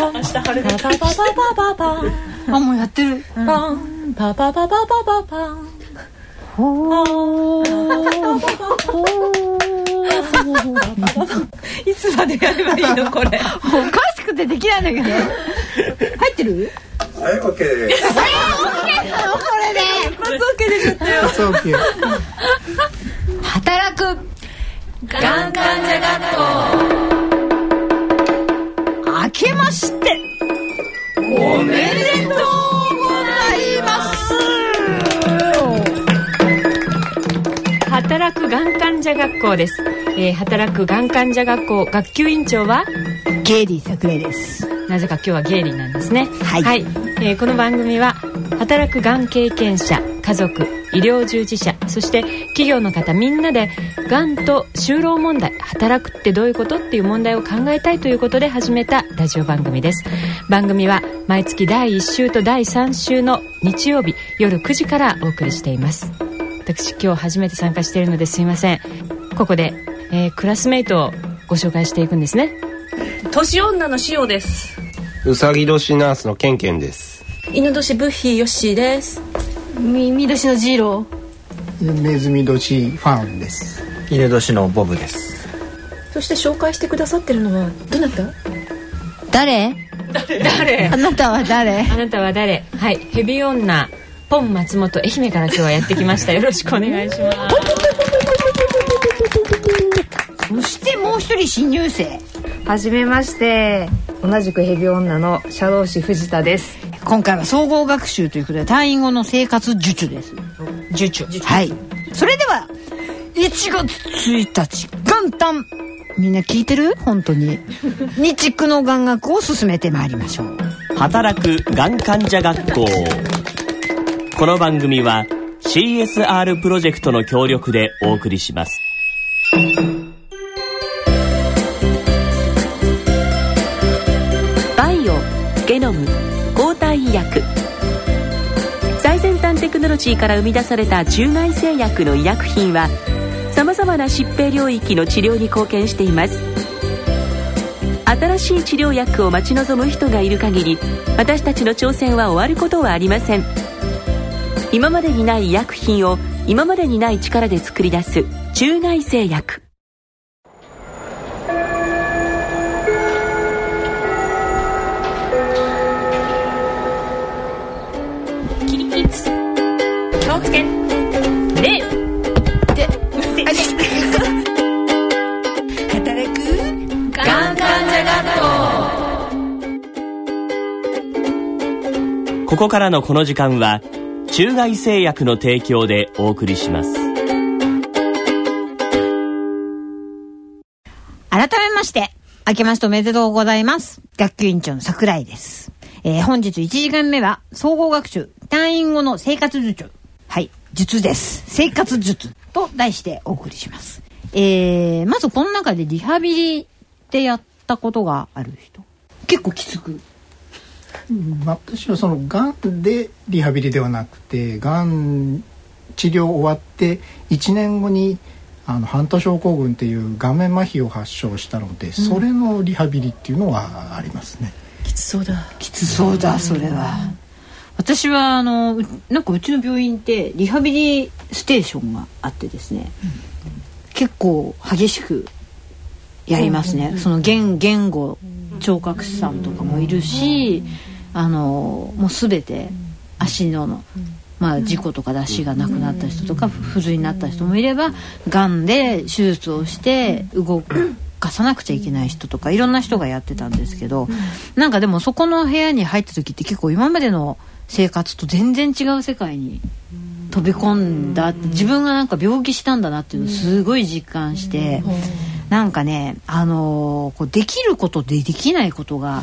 明日晴れパパパパパパパあもうやってる。パンパパパパパパパンほいつまでやればいいのこれおかしくてできないんだけど。入ってるはい、オッケー。です。これで松オケでちょっとよオッケー。働く。がん患者学校明けまして。おめでとうございます。働くがん患者学校です、えー働くがん患者学校学級委員長は？ゲイリー桜井です。なぜか今日はゲイリーなんですね。はい。えーこの番組は働くがん経験者家族医療従事者そして企業の方みんなでがんと就労問題働くってどういうことっていう問題を考えたいということで始めたラジオ番組です。番組は毎月第1週と第3週の日曜日夜9時からお送りしています。私今日初めて参加しているのですいません。ここで、えークラスメイトをご紹介していくんですね。年女のしおです。うさぎ年ナースのケンケンです。犬年ブッヒーヨッシーです耳年のジロネズミ年ファンです。犬年のボブです。そして紹介してくださってるのはどなた？誰？誰？あなたは誰？あなたは誰？はい。ヘビ女。ポン松本愛媛から今日はやってきました。よろしくお願いします。そしてもう一人新入生。はじめまして。同じくヘビ女の社労士藤田です今回は総合学習ということで退院後の生活術です。術。はい。それでは1月1日元旦。みんな聞いてる？本当に。日区の眼学を進めてまいりましょう。働くがん患者学校。この番組は CSR プロジェクトの協力でお送りします薬。最先端テクノロジーから生み出された中外製薬の医薬品はさまざまな疾病領域の治療に貢献しています。新しい治療薬を待ち望む人がいる限り私たちの挑戦は終わることはありません。今までにない医薬品を今までにない力で作り出す中外製薬。をつけ。礼働く。がん患者学ここからのこの時間は中外製薬の提供でお送りします。改めまして明けましておめでとうございます。学級委員長の桜井です、えー本日1時間目は総合学習退院後の生活術はい術です。生活術と題してお送りします。えー、まずこの中でリハビリってやったことがある人？結構きつく。私はそのがんでリハビリではなくてがん治療終わって1年後にあのハント症候群っていう顔面麻痺を発症したので、それのリハビリっていうのはありますね。きつそうだ。きつそうだそれは私はあのうなんかうちの病院ってリハビリステーションがあってですね、結構激しくやりますね、その言言語聴覚士さんとかもいるし、あのもう全て足の、まあ、事故とかで足がなくなった人とか不随になった人もいればがんで手術をして動かさなくちゃいけない人とかいろんな人がやってたんですけど、なんかでもそこの部屋に入った時って結構今までの生活と全然違う世界に飛び込んだ。自分がなんか病気したんだなっていうのをすごい実感して、なんかね、あのーこうできることでできないことが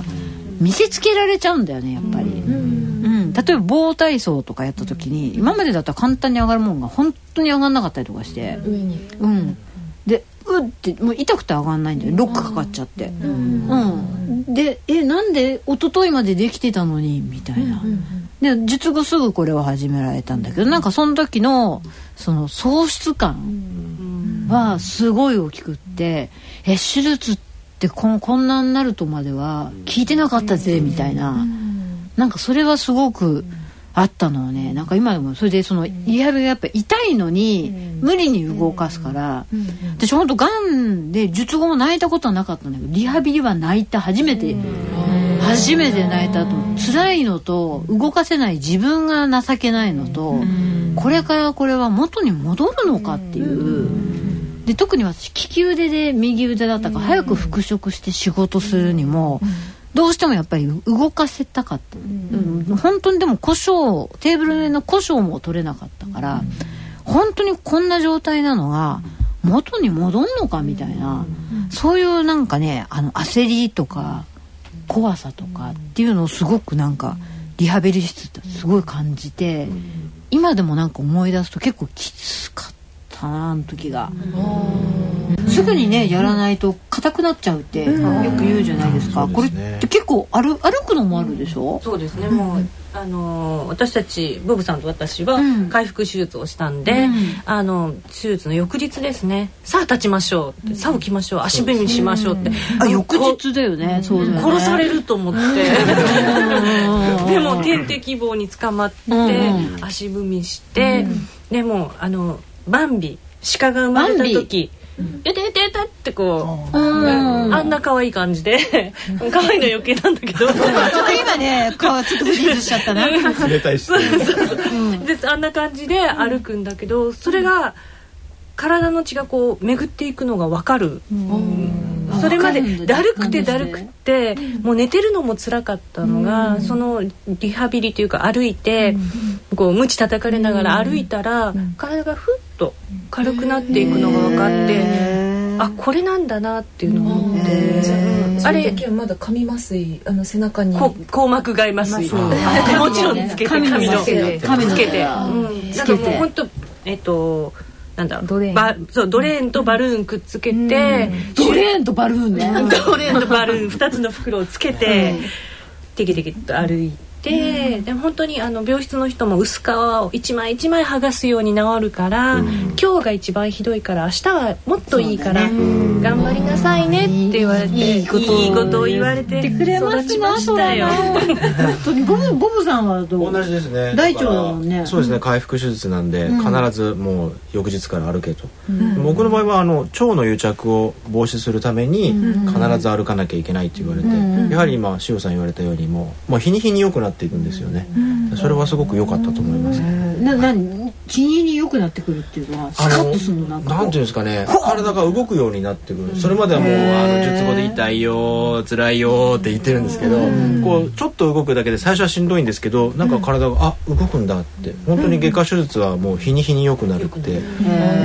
見せつけられちゃうんだよねやっぱり。うん、例えば棒体操とかやった時に今までだったら簡単に上がるもんが本当に上がんなかったりとかして、上に。うん、でうってもう痛くて上がんないんだよロックかかっちゃって、うん。でえなんで一昨日までできてたのにみたいな、で術後すぐこれを始められたんだけどなんかその時のその喪失感はすごい大きくってえ手術っってこんこんなになるとまでは聞いてなかったぜみたいな、なんかそれはすごくあったのはねなんか今でもそれでそのリハビリがやっぱ痛いのに無理に動かすから、私ほんとがんで術後も泣いたことはなかったんだけどリハビリは泣いた初めて、初めて泣いたと辛いのと動かせない自分が情けないのと、これからこれは元に戻るのかっていう。で特に私利き腕で右腕だったから早く復職して仕事するにも、どうしてもやっぱり動かせたかった、うん。本当にでも故障テーブルの上の故障も取れなかったから、本当にこんな状態なのが元に戻んのかみたいな、そういうなんかねあの焦りとか怖さとかっていうのをすごくなんかリハビリ室ってすごい感じて、今でもなんか思い出すと結構きつかったなあの時が。すぐにねやらないと硬くなっちゃうってよく言うじゃないですか、これって結構歩歩くのもあるでしょ、そうですね、もうあのー私たちボブさんと私は回復手術をしたんで、あの手術の翌日ですね。さあ立ちましょうって。さあ起きましょう。足踏みしましょうって、あ翌日だよね。そうだよね。殺されると思って。でも点滴棒に捕まって、うん。足踏みして、でもあのバンビ鹿が生まれた時「えてえてえて」ってこう、うん。あんな可愛い感じで 可愛いの余計なんだけど。ちょっと今ね顔ちょっとフリーズしちゃったな。冷たいし。であんな感じで歩くんだけど、それが体の血がこう巡っていくのが分かる、それまでだるくてだるくてもう寝てるのも辛かったのが、そのリハビリというか歩いて、こう鞭叩かれながら歩いたら、体がふっと軽くなっていくのが分かって、あこれなんだなっていうのを思って。あれ時はまだ紙麻酔あの背中に。こ硬膜外麻酔もちろんつけて紙のつけて。つけて。紙のうん。つけて。なんかもう本当えっとなんだドレーン。バそうドレーンとバルーンくっつけてドレーンとバルーンね。ドレーンとバルーン2つの袋をつけてテキテキと歩いてで本当にあの病室の人も薄皮を一枚一枚剥がすように治るから今日が一番ひどいから明日はもっといいから頑張りなさいねって言われていいこと。いいことを言われててくれますな育ちましたよ。本当にボブボブさんはどう？同じですね。大腸だもんね。そうですね。回復手術なんで、必ずもう翌日から歩けと、僕の場合はあの腸の癒着を防止するために必ず歩かなきゃいけないって言われて、やはり今塩さん言われたようにもうもう日に日に良くなっていくんですよね、それはすごく良かったと思います、な何日にに良くなってくるっていうのはスカッとするのなんていうんですかね。体が動くようになってくる。それまではもうあの術後で痛いよ辛いよって言ってるんですけどこうちょっと動くだけで最初はしんどいんですけどなんか体があ動くんだって。本当に外科手術はもう日に日に良くなるって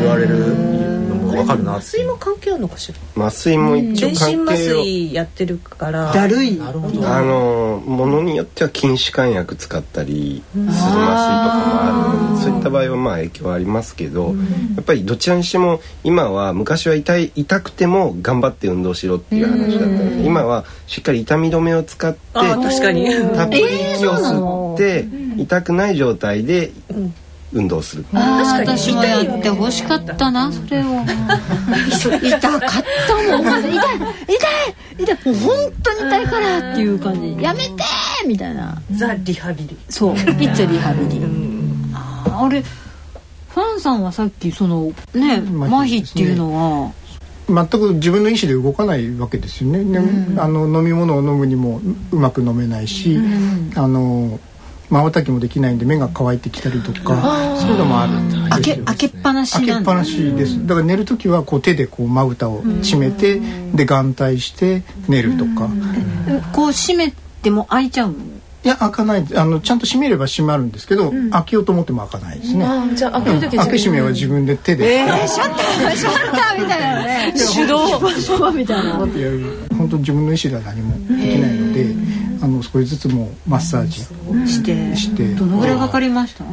言われる分かるな麻酔も関係あるのかしら？麻酔も一応全身麻関係を。酔やってるから。だるい。なるほど。あのものによっては筋弛緩薬使ったりする麻酔とかもあるのでそういった場合はまあ影響はありますけどやっぱりどちらにしても今は昔は痛い痛くても頑張って運動しろっていう話だったので今はしっかり痛み止めを使ってあ確かに。たっぷり息を吸って痛くない状態で運動する。あー確かに。私もやってほしかったなそれを痛かったもん。痛い痛い痛い。もう本当に痛いからっていう感じ。やめてーみたいな。ザ・リハビリ。そう。ピッツァリハビリ。あれファンさんはさっきそのね麻痺っていうのは。全く自分の意思で動かないわけですよね。ねあの飲み物を飲むにもううまく飲めないし、あの瞬きもできないんで目が乾いてきたりとかそういうのもあるんで開け開けっぱなしなんだ。開けっぱなしです。だから寝る時はこう手でこうまぶたを締めて、で眼帯して寝るとか。こう閉めても開いちゃうの？いや開かない。あのちゃんと閉めれば閉まるんですけど、開けようと思っても開かないですね。あじゃあ開ける時開け閉めは自分で手で。シャッターシャッターみたいなね。手動。みたいな。本当自分の意思では何もできないので、あの少しずつもうマッサージして。して。どのぐらいかかりました？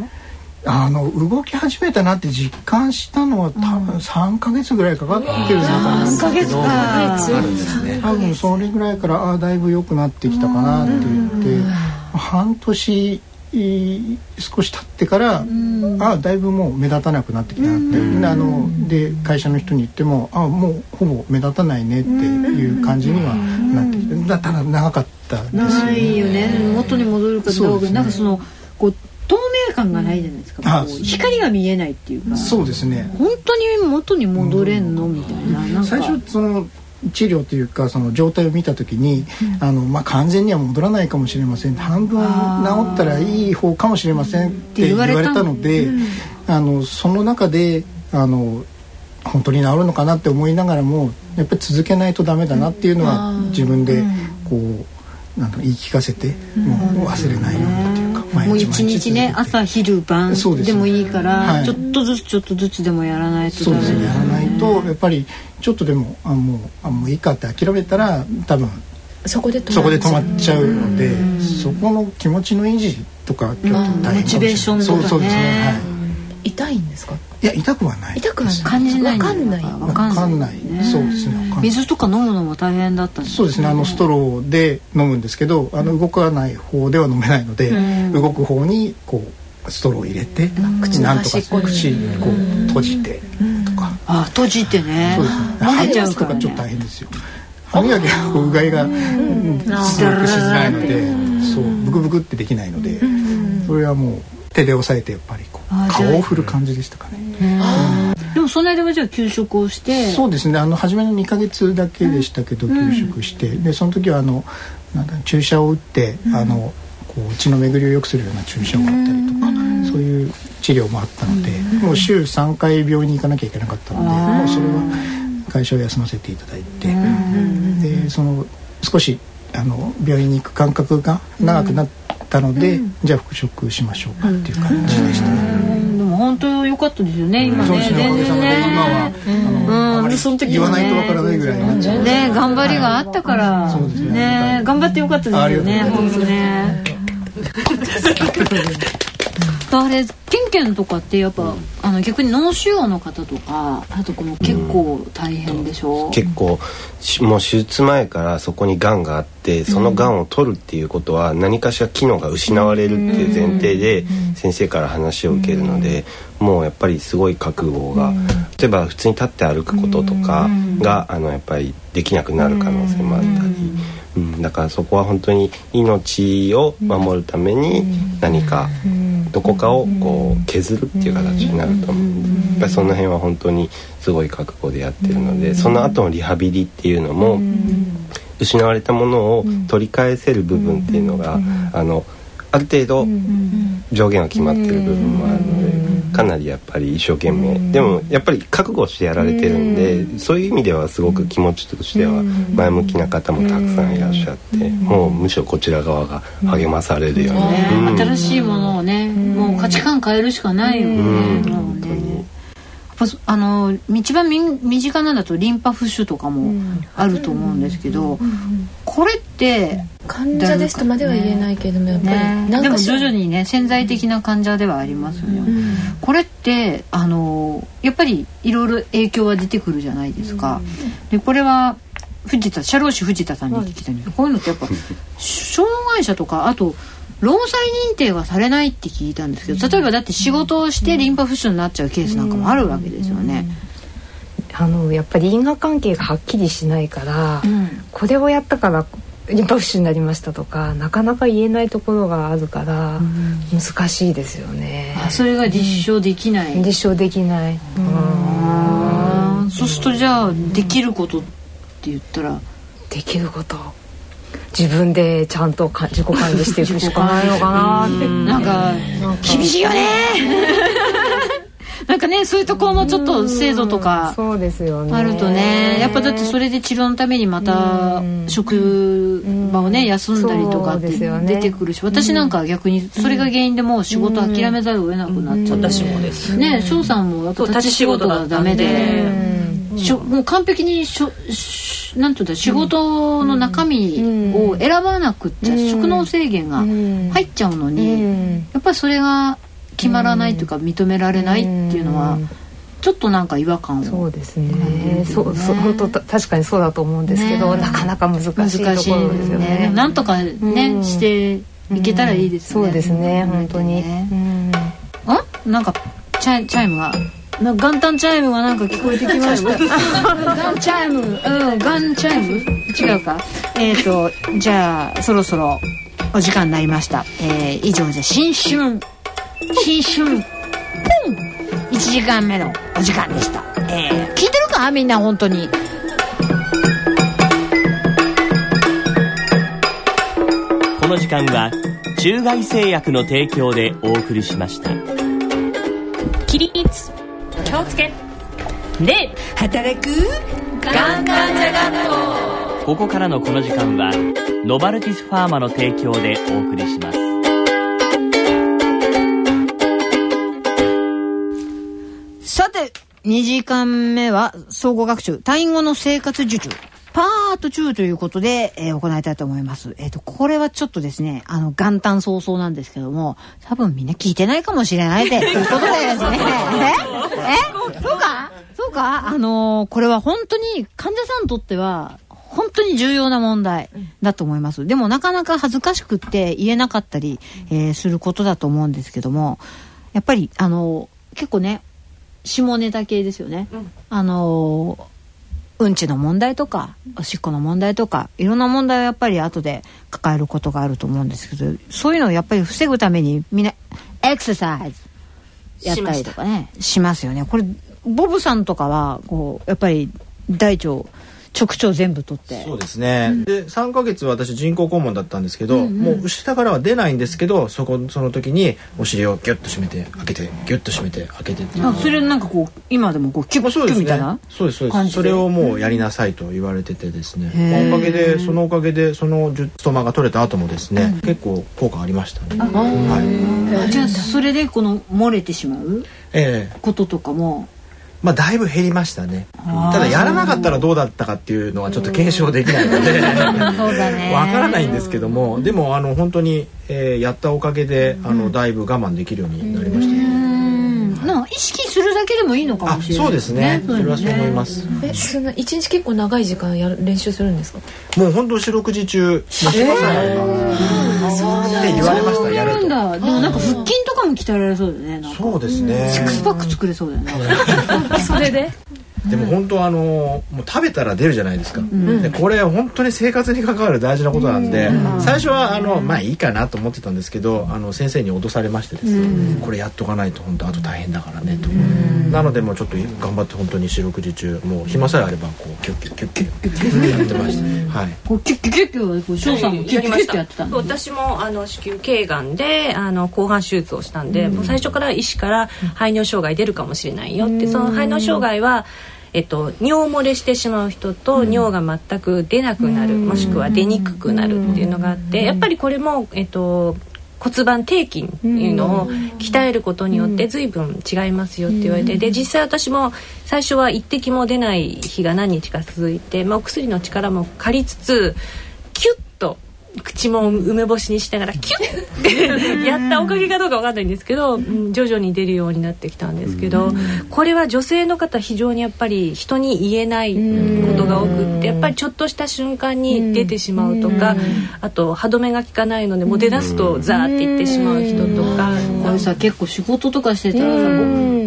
あの動き始めたなって実感したのは多分3ヶ月ぐらいかかってる中な。んですけど、あるんですね多分それぐらいからああだいぶ良くなってきたかなって言って、半年い少し経ってから、あだいぶもう目立たなくなってきたなって、であので会社の人に言ってもあもうほぼ目立たないねっていう感じにはなってきてだただ長かったですよないね。よね。元に戻るかどうかね。なんかそのこう透明感がないじゃないですか。光が見えないっていうか。そうですね。本当に元に戻れんのみたいな。最初その治療というかその状態を見た時に、あのまあ、完全には戻らないかもしれません。半分治ったらいい方かもしれませんって言われたので、あのその中であの本当に治るのかなって思いながらもやっぱり続けないとダメだなっていうのは自分でこうなんだろう言い聞かせてもう忘れないようにもう日一日ね朝昼晩でもいいから、はい。ちょっとずつちょっとずつでもやらないとダメ。そうですね。やらないとやっぱりちょっとでもあもうあもういいかって諦めたら多分そこで止まそこで止まっちゃうのでそこの気持ちの維持とかちょっと大モチベーションとかね。そうそうですね。はい。痛いんですか？いや痛くはない。痛くはない。感じないわかんない。わわかんないそうですね。水とか飲むのも大変だったんですそうですね。あのストローで飲むんですけどあの動かない方では飲めないので、動く方にこうストローを入れて、口のなんとか口こう閉じてとか、あ閉じてね。そうですね。漏歯磨きとかちょっと大ね変ですよ。歯磨きはこううがいがうん。すごくしづらいのでそうブクブクってできないのでそれはもう手で押さえてやっぱり顔を振る感じでしたかね。でもその間はじゃあ休職をして。そうですね。あの初めの2ヶ月だけでしたけど休職して、でその時はあのなんだ注射を打って、あのこう血の巡りを良くするような注射を打ったりとか、そういう治療もあったので、もう週3回病院に行かなきゃいけなかったので、もうそれは会社を休ませていただいて、でその少しあの病院に行く間隔が長くなったので、じゃあ復職しましょうかっていう感じでした。ね。本当良かったですよね今ね。全然今は、ねあのあまりその時言わないとわからないぐらいね。頑張りがあったから。ね。ね頑張ってよかったですよね本当ね。あれケンケンとかってやっぱあの逆に脳腫瘍の方とかあとこも結構大変でしょ？結構しもう手術前からそこにがんがあってそのがんを取るっていうことは何かしら機能が失われるっていう前提で先生から話を受けるのでもうやっぱりすごい覚悟が。例えば普通に立って歩くこととかがあのやっぱりできなくなる可能性もあったり。うん、だからそこは本当に命を守るために何かどこかをこう削るっていう形になると思うんでやっぱりその辺は本当にすごい覚悟でやってるのでその後のリハビリっていうのも失われたものを取り返せる部分っていうのがあのある程度上限が決まってる部分もあるのでかなりやっぱり一生懸命。でもやっぱり覚悟してやられてるんでそういう意味ではすごく気持ちとしては前向きな方もたくさんいらっしゃってもうむしろこちら側が励まされるような。ねうん。新しいものをねもう価値観変えるしかないよねあの一番み身近なんだとリンパ浮腫とかもあると思うんですけどこれって患者ですとまでは言えないけれどもやっぱりね、でも徐々にね潜在的な患者ではありますよね、これってあのやっぱりいろいろ影響は出てくるじゃないですか、でこれは藤田社労士藤田さんに聞きたいんです。けどこういうのってやっぱ 障害者とかあと労災認定がされないって聞いたんですけど例えばだって仕事をしてリンパ浮腫になっちゃうケースなんかもあるわけですよね。あのやっぱり因果関係がはっきりしないから、うんこれをやったからリンパ浮腫になりましたとかなかなか言えないところがあるから、難しいですよね。あそれが実証できない、実証できない、そうするとじゃあできることって言ったら？できること自分でちゃんとか自己管理していくしかないのかなって。なん。か厳しいよね。なんかねそういうところのちょっと制度とかそうですよね。あるとね。やっぱだってそれで治療のためにまた職場をね休んだりとかって出てくるし私なんかは逆にそれが原因でもう仕事諦めざるを得なくなっちゃって私もです。ね翔さんもやっぱ立ち仕事がダメでしょもう完璧にしょしなんていうんだ仕事の中身を選ばなくっちゃ職能制限が入っちゃうのにやっぱりそれが決まらないというか認められないっていうのはちょっとなんか違和感をそうですね。そうそう本当た確かにそうだと思うんですけど、ね。なかなか難しいところですよね。ね。なんとかね、うん。していけたらいいですね、そうですね本当に、うん。あ？なんかチャイチャイムがな元旦チャイムがなんか聞こえてきました？ガンチャイム？うんガンチャイム？違うか？えっ、ー、とじゃあそろそろお時間になりました、えー、以上で新春。新春。ポン1時間目のお時間でした、えー、聞いてるか？みんな本当に。この時間は中外製薬の提供でお送りしました。起立気をつけ。で働くガンガンジャ学校こ。こからのこの時間はノバルティスファーマの提供でお送りします。さて2時間目は総合学習単位語の生活受。注パート2ということで、えー行いたいと思います。えっ、と、これはちょっとですね、あの、元旦早々なんですけども、多分みんな聞いてないかもしれないで、ということでですね。え？え？そうか？そうか？あのーこれは本当に患者さんにとっては、本当に重要な問題だと思います。でもなかなか恥ずかしくって言えなかったり、えーすることだと思うんですけども、やっぱり、あのー結構ね、下ネタ系ですよね。あのーうんちの問題とかおしっこの問題とかいろんな問題をやっぱり後で抱えることがあると思うんですけどそういうのをやっぱり防ぐためにみんなエクササイズやったりとかねしますよね。これボブさんとかはこうやっぱり大腸直腸全部取って。そうですね、で3ヶ月私人工肛門だったんですけど、もう下からは出ないんですけどそこその時にお尻をギュッと締めて開けてギュッと締めて開けてっていう。のをあそれなんかこう今でもこうキュッキュッみたいなそうですそうでで？すそれをもうやりなさいと言われててですね。へー。おかげでそのおかげでそのジュストマが取れた後もですね、結構効果ありましたね。はい。じゃあそれでこの漏れてしまうええ。こととかもまあだいぶ減りましたね。ただやらなかったらどうだったかっていうのはちょっと検証できないので。わからないんですけども。でもあの本当に、えーやったおかげであのだいぶ我慢できるようになりました。ねうん。な意識するだけでもいいのかあもしれないそうですね。それはそう思います。えそんな一日結構長い時間やる練習するんですか？もう本当四六時中もしまさないって言われました。やると。なんだ。でもなんか腹筋鍛えられそうだよねそうですね。シックスパック作れそうだよね。それで？でも本当あのもう食べたら出るじゃないですか、でこれ本当に生活に関わる大事なことなんで、最初はあのまあいいかなと思ってたんですけどあの先生に脅されましてですね、これやっとかないと本当あと大変だからねと、なのでもうちょっと頑張って本当に四六時中もう暇さえあればこうキュッキュッキュッキュッキュッキュッやってました、はいこうキュッキュッキュッキュッ翔さんもキュッキュッキュやってた私もあの子宮頸がんであの後半手術をしたんで、もう最初から医師から排尿障害出るかもしれないよって、その排尿障害はえっと、尿漏れしてしまう人と尿が全く出なくなる、もしくは出にくくなるっていうのがあってやっぱりこれも、えっと、骨盤底筋っていうのを鍛えることによって随分違いますよって言われてで実際私も最初は一滴も出ない日が何日か続いて、まあ、お薬の力も借りつつ口も梅干しにしながらキュッ！て やったおかげかどうかわかんないんですけど、うん徐々に出るようになってきたんですけど、これは女性の方非常にやっぱり人に言えないことが多くってやっぱりちょっとした瞬間に出てしまうとか、あと歯止めが効かないのでもう出だすとザーっていってしまう人とか。これさ結構仕事とかしてたらさ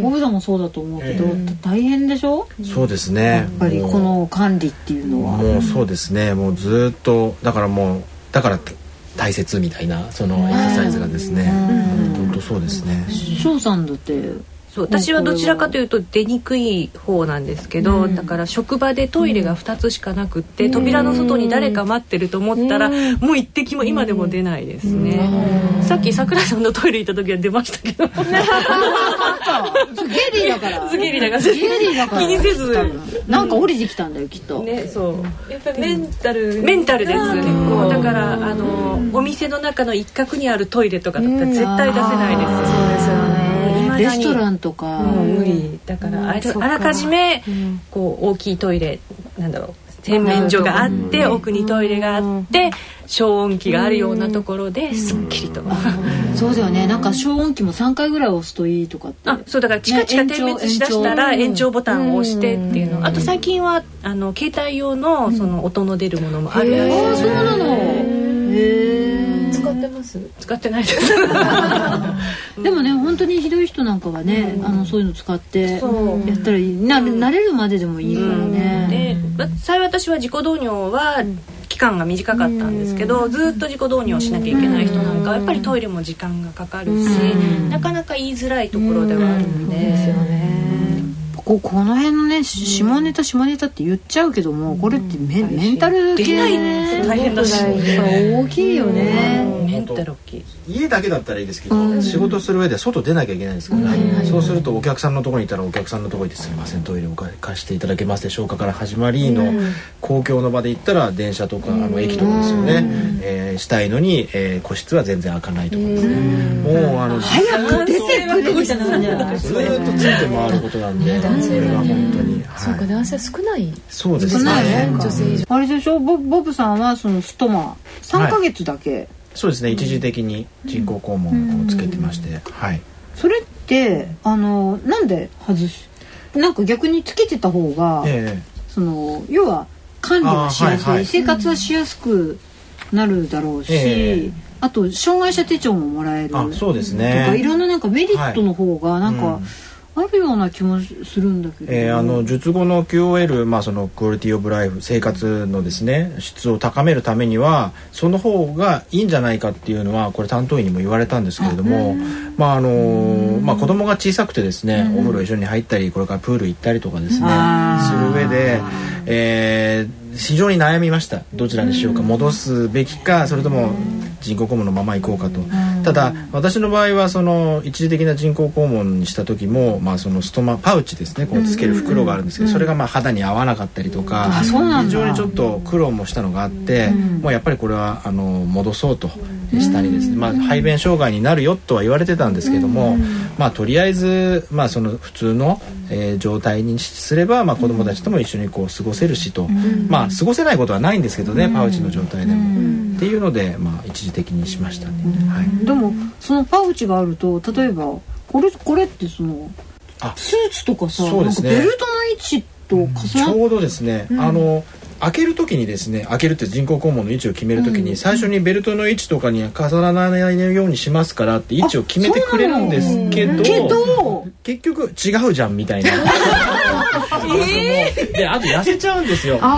ボブさんもそうだと思うけど大変でしょ？そうですね。やっぱりこの管理っていうのは。もうそうですね。もうずっとだからもうだから大切みたいなそのエクササイズがですね。本当そうですね。翔さんだってそう私はどちらかというと出にくい方なんですけど、だから職場でトイレが2つしかなくって、扉の外に誰か待ってると思ったら、もう一滴も今でも出ないですね、さっき桜井さんのトイレ行った時は出ましたけど。ゲリーだから。ゲリーだから。ゲリーだから。気にせず。なんか降りてきたんだよきっと。ねそう。やっぱりメンタル。メンタルです。結構だからあのお店の中の一角にあるトイレとかだったら絶対出せないですそうですよねレストランとか。もう無理。だからあらかじめこう大きいトイレなんだろう洗面所があって奥にトイレがあって消音器があるようなところですっきりと。そうだよね。なんか消音器も3回ぐらい押すといいとかって。あそうだからチカチカ点滅しだしたら延長。ボタンを押してっていうの。あと最近はあの携帯用のその音の出るものもあるらしい。あそうなの。へえ使ってます？使ってないです。でもね本当にひどい人なんかはね、あのそういうの使ってやったらいい。な慣れるまででもいいからね、で幸い私は自己導入は期間が短かったんですけど、ずっと自己導入をしなきゃいけない人なんかはやっぱりトイレも時間がかかるし、なかなか言いづらいところではあるので。ここの辺のね下ネタ下ネタって言っちゃうけどもこれってメメンタル系ね。大変だし。大きいよね。メンタル大きい家だけだったらいいですけど、仕事する上で外出なきゃいけないんですから、ねそうするとお客さんのところにいたらお客さんのところに行って「すいませんトイレを貸していただけますでしょうか」から始まりの、公共の場で行ったら電車とか、あの駅とかですよね、えーしたいのに、えー個室は全然開かないとかですね、もうあの早く出てくれみたいな感じじゃないずーっとついて回ることなんでこれは本当に、そうかはい、男性少ない。そうですね。少ないね女性以上。あれでしょ？ボボブさんはそのストマ3ヶ月だけ、そうですね一時的に人工肛門をつけてまして、はい。それってあのなんで外しなんか逆につけてた方が、えその要は管理はしやすい、はいはい。生活はしやすくなるだろうし、ええ。あと障害者手帳ももらえるあそうですとねかいろんななんかメリットの方がなんかうんあるような気もするんだけど、えーあの術後の QOL、まあ、そのクオリティオブライフ生活のですね質を高めるためにはその方がいいんじゃないかっていうのはこれ担当医にも言われたんですけれどもまああのまあ、子供が小さくてですねお風呂一緒に入ったりこれからプール行ったりとかですねする上で、えー非常に悩みました。どちらにしようか戻すべきかそれとも人工肛門のまま行こうかと。ただ私の場合はその一時的な人工肛門にした時も、まあ、そのストマパウチですね。こうつける袋があるんですけどそれがまあ肌に合わなかったりとか非常にちょっと苦労もしたのがあってもうやっぱりこれはあの戻そうとしたりですね、まあ、排便障害になるよとは言われてたんですけども、まあ、とりあえず、まあ、その普通の、えー状態にすれば、まあ、子供たちとも一緒にこう過ごせるしと、まあ過ごせないことはないんですけどね、パウチの状態でも。っていうので、まあ、一時的にしましたね。はい。でもそのパウチがあると例えばこれこれってそのあスーツとかさ、そうですね。なんかベルトの位置と重なっちょうどですね、あの開ける時にですね開けるって人工肛門の位置を決める時に、最初にベルトの位置とかに重ならないようにしますからって位置を決めてくれるんですけどけど結局違うじゃんみたいな。であと痩せちゃうんですよ。そう。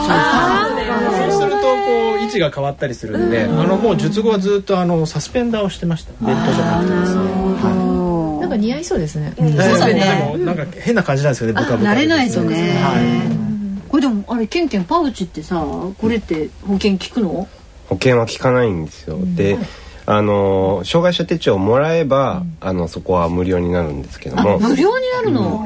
そうするとこう位置が変わったりするんで、あのもう術後はずっとあのサスペンダーをしてました。ベッドじゃなくてですね。はなんか似合いそうですね、いでもなんか変な感じなんですよね。ブカブカ。慣でれないとね、はい。これでもあれケンケンパウチってさこれって保険効くの？保険は効かないんですよ。で、あの障害者手帳をもらえば、あのそこは無料になるんですけども、無料になるの、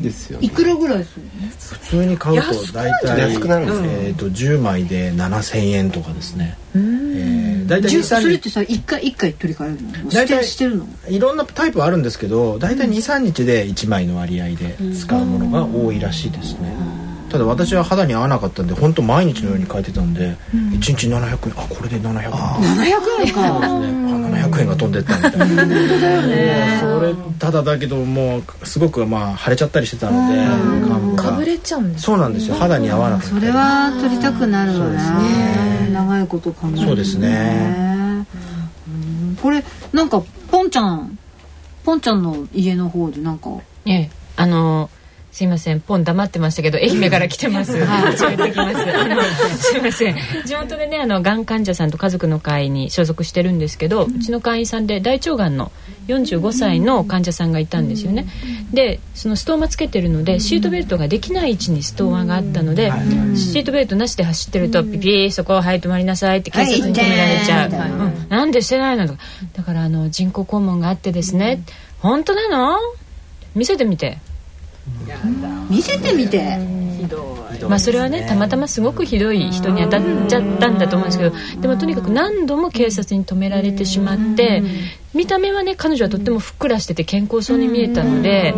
ですよ。いくらぐらいする普通に買うと大体安くなるんですね。えっと10枚で7000円とかですね。えー大体それっ23てさ一回一回取り替えるの？大体てしてるの？日いろんなタイプはあるんですけど大体23日で1枚の割合で使うものが多いらしいですね。ただ私は肌に合わなかったんで本当毎日のように変えてたんで、1日700円あこれで700円。700円か。あ700円が飛んでったみたいな本当だよねそれただだけどもうすごくまあ腫れちゃったりしてたのでかぶれちゃうんですそうなんですよ肌に合わなかったそれは取りたくなるわね。長いこと考えるとそうですね。うん。これなんかポンちゃんポンちゃんの家の方でなんか。ええあのすいませんポン黙ってましたけど愛媛から来てます。はい。す。いません。地元でねあのがん患者さんと家族の会に所属してるんですけど、うちの会員さんで大腸がんの45歳の患者さんがいたんですよね。でそのストーマつけてるのでシートベルトができない位置にストーマがあったので、シートベルトなしで走ってるとピピーそこはい止まりなさいって警察に止められちゃう、はい。うん。なんでしてないのとか。だからあの人工肛門があってですね、本当なの？見せてみて見せてみて。まあそれはねたまたますごくひどい人に当たっちゃったんだと思うんですけどでもとにかく何度も警察に止められてしまって見た目はね彼女はとってもふっくらしてて健康そうに見えたので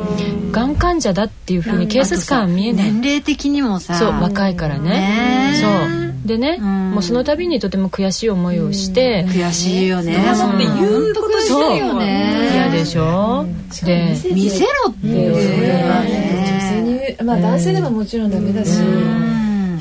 がん患者だっていうふうに警察官は見えない。年齢的にもさそう若いからね。ね。そうでねもうその度にとても悔しい思いをして悔しいよね。そう。だって言うことそうよね。嫌でしょ？で見せろって。いうそれは女性にまあ男性でももちろんダメだし、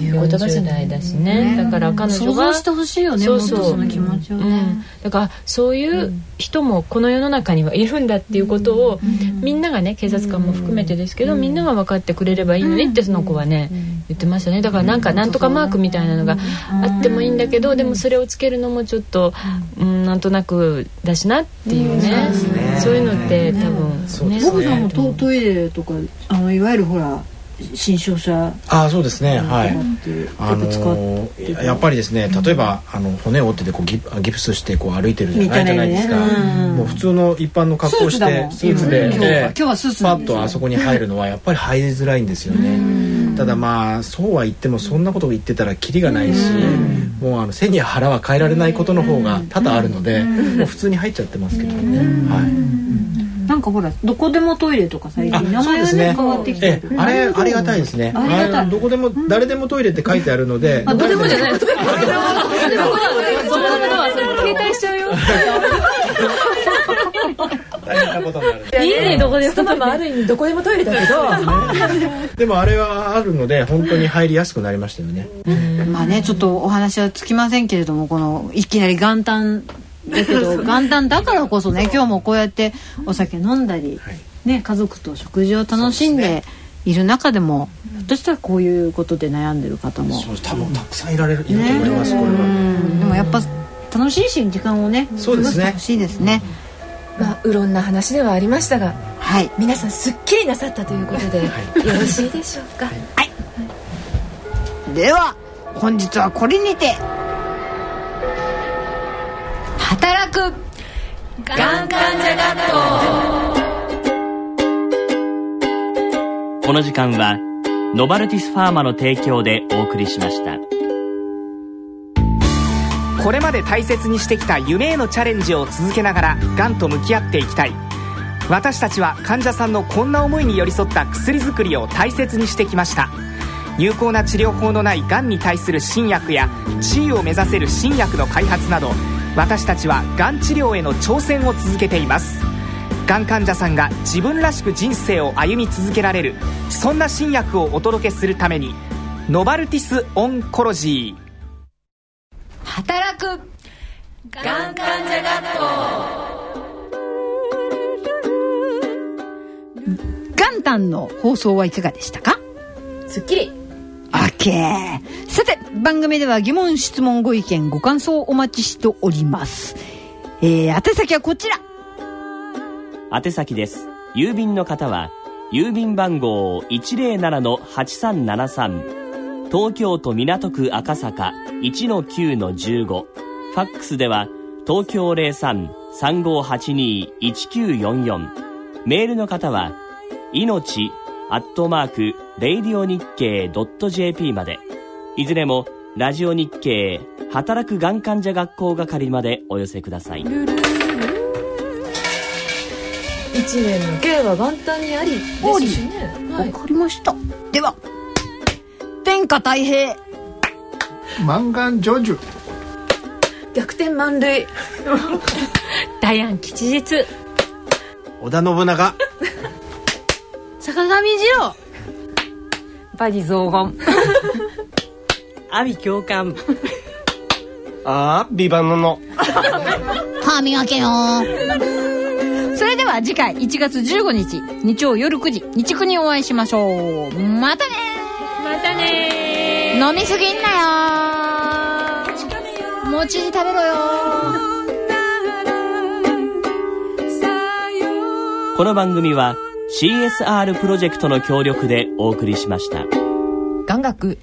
いう言葉じゃ40ない代だしね。だから彼女がしてほしいよねそうそう。その気持ちをね、うん、だからそういう人もこの世の中にはいるんだっていうことを、みんながね警察官も含めてですけど、みんなが分かってくれればいいのにってその子はね、言ってましたね。だからなんかなんとかマークみたいなのがあってもいいんだけど、でもそれをつけるのもちょっと、うん、なんとなくだしなっていうね、そういうのって多分ね。ボブさんもトトイレとかあのいわゆるほら新商社ああそうですね。はい。あのやっぱりですね例えば、あの骨を折っててこうギプギプスしてこう歩いてるじゃないじゃないですか、もう普通の一般の格好してスーツで、今日はスーツパッとあそこに入るのはやっぱり入りづらいんですよね。ただまあそうは言ってもそんなことを言ってたらキリがないしもうあの背に腹は変えられないことの方が多々あるのでもう普通に入っちゃってますけどね。はいなんかほらどこでもトイレとか最あ近名前がねね。変わってきてええあれありがたいですね。ありがたい。どこでも誰でもトイレって書いてあるのであどこでも。じゃないそれ携帯しちゃうよ大変なことにどこでもまあある意味どこでもトイレだけどでもあれはあるので本当に入りやすくなりましたよねまあねちょっとお話はつきませんけれどもこのいきなり元旦だけど元旦だからこそね今日もこうやってお酒飲んだり、はい。ね、家族と食事を楽しんでいる中でもひょっとしたらこういうことで悩んでる方も、そう多分たくさんいられるいると思いますこれうは。んでもやっぱ楽しいし時間をねそうですね。過ごしてほしいですね。まあうろんな話ではありましたがはい。皆さんすっきりなさったということでよろしいでしょうか？では本日はこれにて働く。がん患者学校こ。の時間はノバルティスファーマの提供でお送りしました。これまで大切にしてきた夢へのチャレンジを続けながらがんと向き合っていきたい。私たちは患者さんのこんな思いに寄り添った薬作りを大切にしてきました。有効な治療法のないがんに対する新薬や地位を目指せる新薬の開発など私たちはがん治療への挑戦を続けています。がん患者さんが自分らしく人生を歩み続けられるそんな新薬をお届けするためにノバルティス・オンコロジー働く。がん患者学元旦の放送はいかがでしたか？校すっきりオッケーさて番組では疑問質問ご意見ご感想をお待ちしております。えー、宛先はこちら。宛先です。郵便の方は郵便番号107-8373東京都港区赤坂1-9-15ファックスでは東京03-3582-1944メールの方は命アットマーク、 radionikkei.jp まで。いずれも、ラジオ日経、働くがん患者学校係までお寄せください。一年の計は元旦にありですしね。わかりました。では天下太平。満願成就。逆転満塁。大安吉日。織田信長 坂上二郎。バリ雑言。阿鼻共感あービバノの。歯磨けよ。それでは次回1月15日日曜夜9時日9にお会いしましょう。またねまたね飲みすぎんなよ餅食べろよこの番組は CSR プロジェクトの協力でお送りしました。眼学